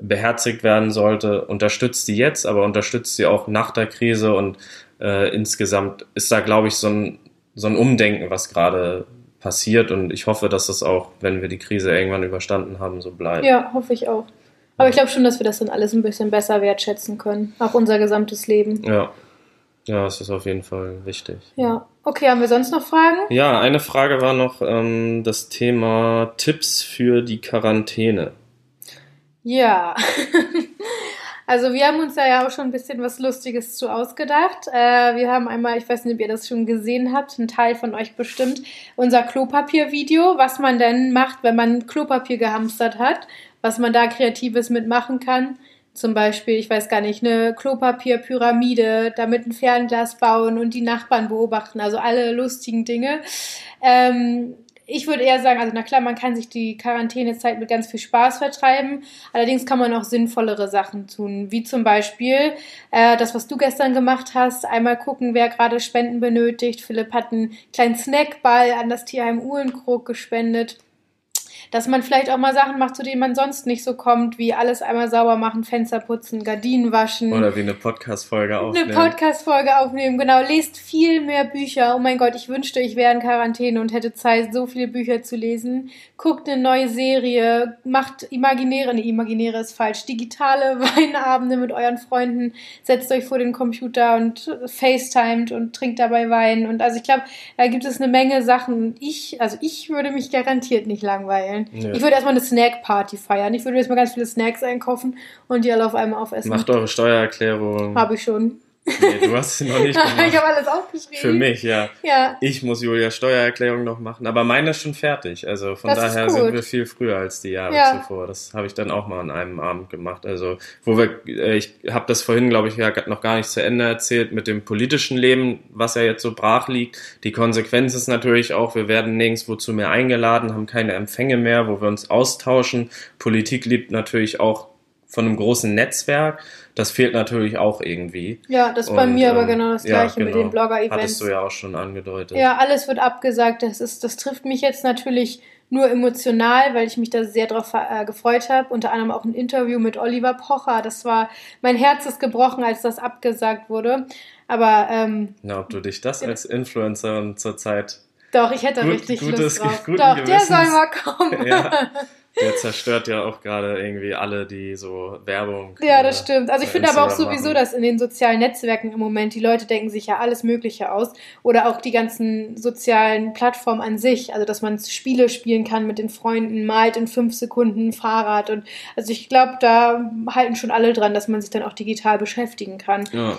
beherzigt werden sollte, unterstützt sie jetzt, aber unterstützt sie auch nach der Krise und äh, insgesamt ist da, glaube ich, so ein, so ein Umdenken, was gerade passiert und ich hoffe, dass das auch, wenn wir die Krise irgendwann überstanden haben, so bleibt. Ja, hoffe ich auch. Aber ich glaube schon, dass wir das dann alles ein bisschen besser wertschätzen können, auch unser gesamtes Leben. Ja. Ja, es ist auf jeden Fall wichtig. Ja. Okay, haben wir sonst noch Fragen? Ja, eine Frage war noch ähm, das Thema Tipps für die Quarantäne. Ja. Also wir haben uns da ja auch schon ein bisschen was Lustiges zu ausgedacht. Äh, wir haben einmal, ich weiß nicht, ob ihr das schon gesehen habt, ein Teil von euch bestimmt, unser Klopapier-Video, was man denn macht, wenn man Klopapier gehamstert hat, was man da Kreatives mitmachen kann. Zum Beispiel, ich weiß gar nicht, eine Klopapierpyramide, damit ein Fernglas bauen und die Nachbarn beobachten. Also alle lustigen Dinge. Ähm, ich würde eher sagen, also na klar, man kann sich die Quarantänezeit mit ganz viel Spaß vertreiben. Allerdings kann man auch sinnvollere Sachen tun, wie zum Beispiel äh, das, was du gestern gemacht hast. Einmal gucken, wer gerade Spenden benötigt. Philipp hat einen kleinen Snackball an das Tierheim Uhlenkrog gespendet dass man vielleicht auch mal Sachen macht, zu denen man sonst nicht so kommt, wie alles einmal sauber machen, Fenster putzen, Gardinen waschen. Oder wie eine Podcast-Folge aufnehmen. Eine Podcast-Folge aufnehmen, genau. Lest viel mehr Bücher. Oh mein Gott, ich wünschte, ich wäre in Quarantäne und hätte Zeit, so viele Bücher zu lesen. Guckt eine neue Serie, macht imaginäre, nee, imaginäre ist falsch, digitale Weinabende mit euren Freunden, setzt euch vor den Computer und FaceTimet und trinkt dabei Wein. Und also ich glaube, da gibt es eine Menge Sachen. Ich, also ich würde mich garantiert nicht langweilen. Teilen. Ja. Ich würde erstmal eine Snack-Party feiern. Ich würde jetzt mal ganz viele Snacks einkaufen und die alle auf einmal aufessen. Macht eure Steuererklärung. Habe ich schon. Nee, du hast sie noch nicht gemacht. ich habe alles aufgeschrieben. Für mich, ja. ja. Ich muss Julia Steuererklärung noch machen, aber meine ist schon fertig. Also von das daher sind wir viel früher als die Jahre ja. zuvor. Das habe ich dann auch mal an einem Abend gemacht. Also wo wir, äh, ich habe das vorhin, glaube ich, ja noch gar nicht zu Ende erzählt mit dem politischen Leben, was ja jetzt so brach liegt. Die Konsequenz ist natürlich auch, wir werden nirgendwo zu mehr eingeladen, haben keine Empfänge mehr, wo wir uns austauschen. Politik lebt natürlich auch von einem großen Netzwerk. Das fehlt natürlich auch irgendwie. Ja, das ist bei mir aber ähm, genau das gleiche ja, genau. mit den Blogger-Events. Hattest du ja auch schon angedeutet. Ja, alles wird abgesagt. Das, ist, das trifft mich jetzt natürlich nur emotional, weil ich mich da sehr drauf äh, gefreut habe. Unter anderem auch ein Interview mit Oliver Pocher. Das war, mein Herz ist gebrochen, als das abgesagt wurde. Aber, ähm, Na, ob du dich das als Influencerin zurzeit doch, ich hätte gut, richtig Lust drauf. Doch, Gewissens. der soll mal kommen. Ja. Der zerstört ja auch gerade irgendwie alle, die so Werbung. Ja, das äh, stimmt. Also ich finde aber auch sowieso, machen. dass in den sozialen Netzwerken im Moment die Leute denken sich ja alles Mögliche aus. Oder auch die ganzen sozialen Plattformen an sich. Also dass man Spiele spielen kann mit den Freunden, malt in fünf Sekunden ein Fahrrad. Und also ich glaube, da halten schon alle dran, dass man sich dann auch digital beschäftigen kann. Ja.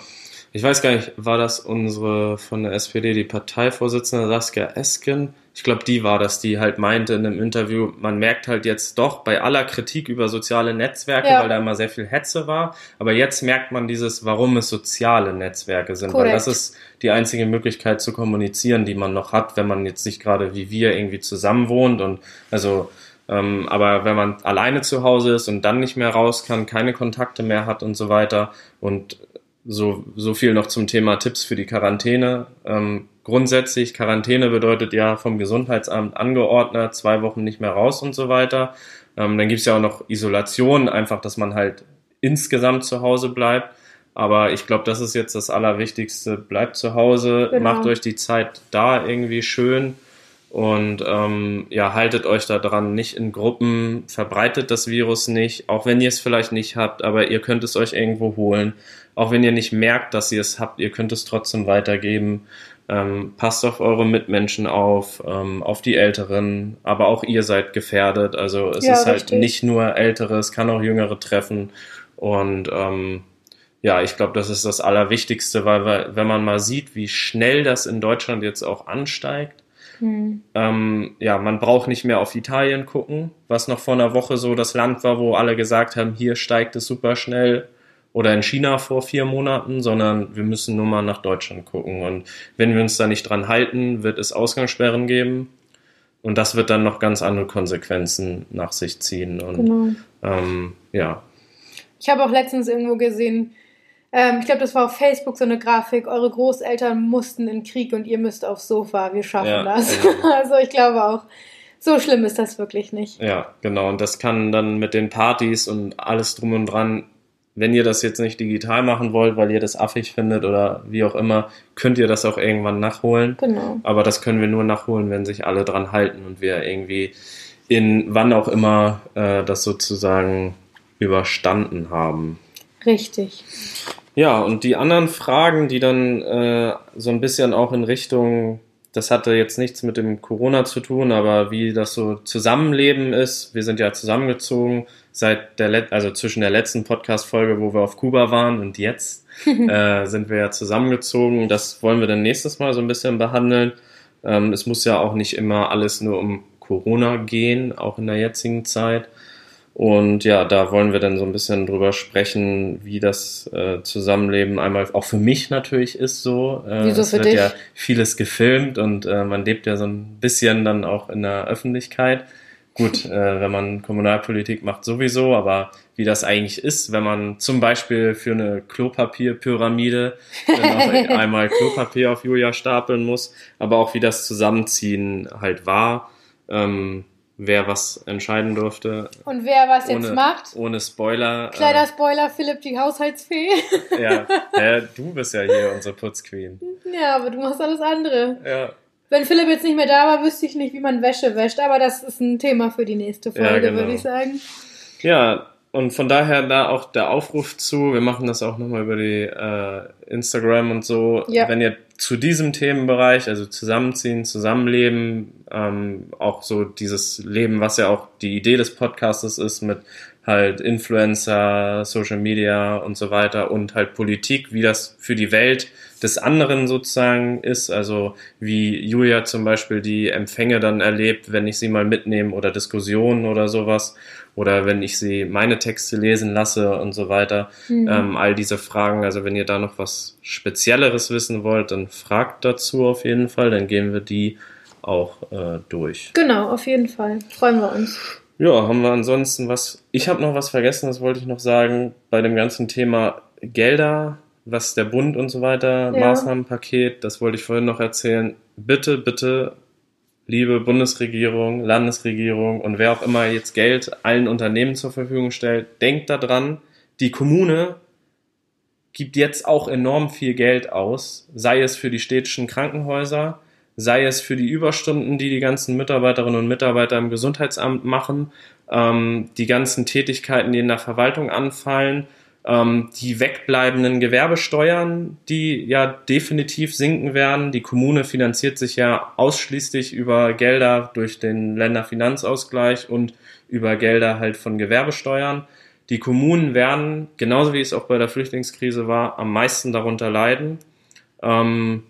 Ich weiß gar nicht, war das unsere von der SPD, die Parteivorsitzende Saskia Esken? Ich glaube, die war das, die halt meinte in einem Interview, man merkt halt jetzt doch bei aller Kritik über soziale Netzwerke, ja. weil da immer sehr viel Hetze war, aber jetzt merkt man dieses, warum es soziale Netzwerke sind, Korrekt. weil das ist die einzige Möglichkeit zu kommunizieren, die man noch hat, wenn man jetzt nicht gerade wie wir irgendwie zusammen wohnt und also ähm, aber wenn man alleine zu Hause ist und dann nicht mehr raus kann, keine Kontakte mehr hat und so weiter und so, so viel noch zum Thema Tipps für die Quarantäne. Ähm, grundsätzlich, Quarantäne bedeutet ja vom Gesundheitsamt angeordnet, zwei Wochen nicht mehr raus und so weiter. Ähm, dann gibt's ja auch noch Isolation, einfach, dass man halt insgesamt zu Hause bleibt. Aber ich glaube, das ist jetzt das Allerwichtigste. Bleibt zu Hause, genau. macht euch die Zeit da irgendwie schön und ähm, ja, haltet euch da dran, nicht in Gruppen, verbreitet das Virus nicht, auch wenn ihr es vielleicht nicht habt, aber ihr könnt es euch irgendwo holen. Auch wenn ihr nicht merkt, dass ihr es habt, ihr könnt es trotzdem weitergeben. Ähm, passt auf eure Mitmenschen auf, ähm, auf die Älteren, aber auch ihr seid gefährdet. Also es ja, ist halt nicht nur Ältere, es kann auch Jüngere treffen. Und ähm, ja, ich glaube, das ist das Allerwichtigste, weil, weil wenn man mal sieht, wie schnell das in Deutschland jetzt auch ansteigt, hm. Ähm, ja, man braucht nicht mehr auf Italien gucken, was noch vor einer Woche so das Land war, wo alle gesagt haben, hier steigt es super schnell oder in China vor vier Monaten, sondern wir müssen nur mal nach Deutschland gucken. Und wenn wir uns da nicht dran halten, wird es Ausgangssperren geben. Und das wird dann noch ganz andere Konsequenzen nach sich ziehen. Und genau. ähm, ja. Ich habe auch letztens irgendwo gesehen, ähm, ich glaube, das war auf Facebook so eine Grafik, eure Großeltern mussten in Krieg und ihr müsst aufs Sofa, wir schaffen ja, das. Ja. also ich glaube auch, so schlimm ist das wirklich nicht. Ja, genau. Und das kann dann mit den Partys und alles drum und dran wenn ihr das jetzt nicht digital machen wollt, weil ihr das affig findet oder wie auch immer, könnt ihr das auch irgendwann nachholen. Genau. Aber das können wir nur nachholen, wenn sich alle dran halten und wir irgendwie in wann auch immer äh, das sozusagen überstanden haben. Richtig. Ja, und die anderen Fragen, die dann äh, so ein bisschen auch in Richtung das hatte jetzt nichts mit dem Corona zu tun, aber wie das so Zusammenleben ist. Wir sind ja zusammengezogen seit der, Let also zwischen der letzten Podcast-Folge, wo wir auf Kuba waren und jetzt äh, sind wir ja zusammengezogen. Das wollen wir dann nächstes Mal so ein bisschen behandeln. Ähm, es muss ja auch nicht immer alles nur um Corona gehen, auch in der jetzigen Zeit. Und ja, da wollen wir dann so ein bisschen drüber sprechen, wie das äh, Zusammenleben einmal auch für mich natürlich ist so. Äh, Wieso es für wird dich? ja vieles gefilmt und äh, man lebt ja so ein bisschen dann auch in der Öffentlichkeit. Gut, äh, wenn man Kommunalpolitik macht sowieso, aber wie das eigentlich ist, wenn man zum Beispiel für eine Klopapierpyramide einmal Klopapier auf Julia stapeln muss, aber auch wie das Zusammenziehen halt war. Ähm, wer was entscheiden durfte. Und wer was ohne, jetzt macht. Ohne Spoiler. Kleiner äh, Spoiler, Philipp, die Haushaltsfee. ja, äh, du bist ja hier unsere Putzqueen. Ja, aber du machst alles andere. Ja. Wenn Philipp jetzt nicht mehr da war, wüsste ich nicht, wie man Wäsche wäscht, aber das ist ein Thema für die nächste Folge, ja, genau. würde ich sagen. Ja, und von daher da auch der Aufruf zu, wir machen das auch nochmal über die äh, Instagram und so, ja. wenn ihr zu diesem Themenbereich, also Zusammenziehen, Zusammenleben, ähm, auch so dieses Leben, was ja auch die Idee des Podcastes ist, mit halt Influencer, Social Media und so weiter und halt Politik, wie das für die Welt des anderen sozusagen ist, also wie Julia zum Beispiel die Empfänge dann erlebt, wenn ich sie mal mitnehme oder Diskussionen oder sowas oder wenn ich sie meine Texte lesen lasse und so weiter. Mhm. Ähm, all diese Fragen, also wenn ihr da noch was Spezielleres wissen wollt, dann fragt dazu auf jeden Fall, dann gehen wir die auch äh, durch. Genau, auf jeden Fall. Freuen wir uns. Ja, haben wir ansonsten was. Ich habe noch was vergessen, das wollte ich noch sagen, bei dem ganzen Thema Gelder was der Bund und so weiter, ja. Maßnahmenpaket, das wollte ich vorhin noch erzählen. Bitte, bitte, liebe Bundesregierung, Landesregierung und wer auch immer jetzt Geld allen Unternehmen zur Verfügung stellt, denkt daran, die Kommune gibt jetzt auch enorm viel Geld aus, sei es für die städtischen Krankenhäuser, sei es für die Überstunden, die die ganzen Mitarbeiterinnen und Mitarbeiter im Gesundheitsamt machen, ähm, die ganzen Tätigkeiten, die in der Verwaltung anfallen, ähm, die wegbleibenden Gewerbesteuern, die ja definitiv sinken werden. Die Kommune finanziert sich ja ausschließlich über Gelder durch den Länderfinanzausgleich und über Gelder halt von Gewerbesteuern. Die Kommunen werden, genauso wie es auch bei der Flüchtlingskrise war, am meisten darunter leiden, ähm,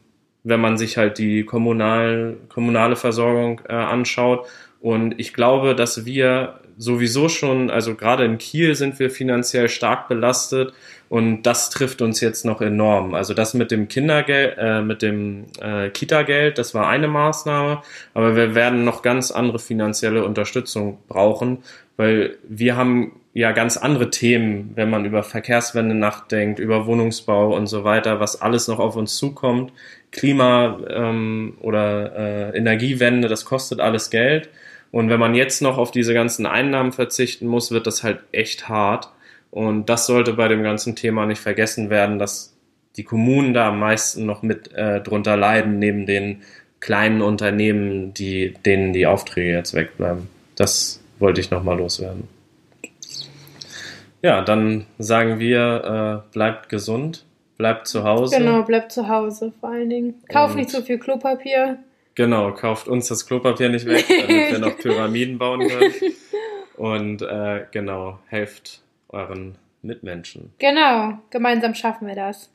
wenn man sich halt die kommunal, kommunale Versorgung äh, anschaut. Und ich glaube, dass wir sowieso schon, also gerade in Kiel sind wir finanziell stark belastet und das trifft uns jetzt noch enorm. Also das mit dem Kindergeld, äh, mit dem äh, Kita-Geld, das war eine Maßnahme, aber wir werden noch ganz andere finanzielle Unterstützung brauchen, weil wir haben ja ganz andere Themen, wenn man über Verkehrswende nachdenkt, über Wohnungsbau und so weiter, was alles noch auf uns zukommt. Klima ähm, oder äh, Energiewende, das kostet alles Geld. Und wenn man jetzt noch auf diese ganzen Einnahmen verzichten muss, wird das halt echt hart. Und das sollte bei dem ganzen Thema nicht vergessen werden, dass die Kommunen da am meisten noch mit äh, drunter leiden, neben den kleinen Unternehmen, die, denen die Aufträge jetzt wegbleiben. Das wollte ich nochmal loswerden. Ja, dann sagen wir, äh, bleibt gesund, bleibt zu Hause. Genau, bleibt zu Hause vor allen Dingen. Kauf nicht so viel Klopapier. Genau, kauft uns das Klopapier nicht weg, damit wir noch Pyramiden bauen können. Und äh, genau, helft euren Mitmenschen. Genau, gemeinsam schaffen wir das.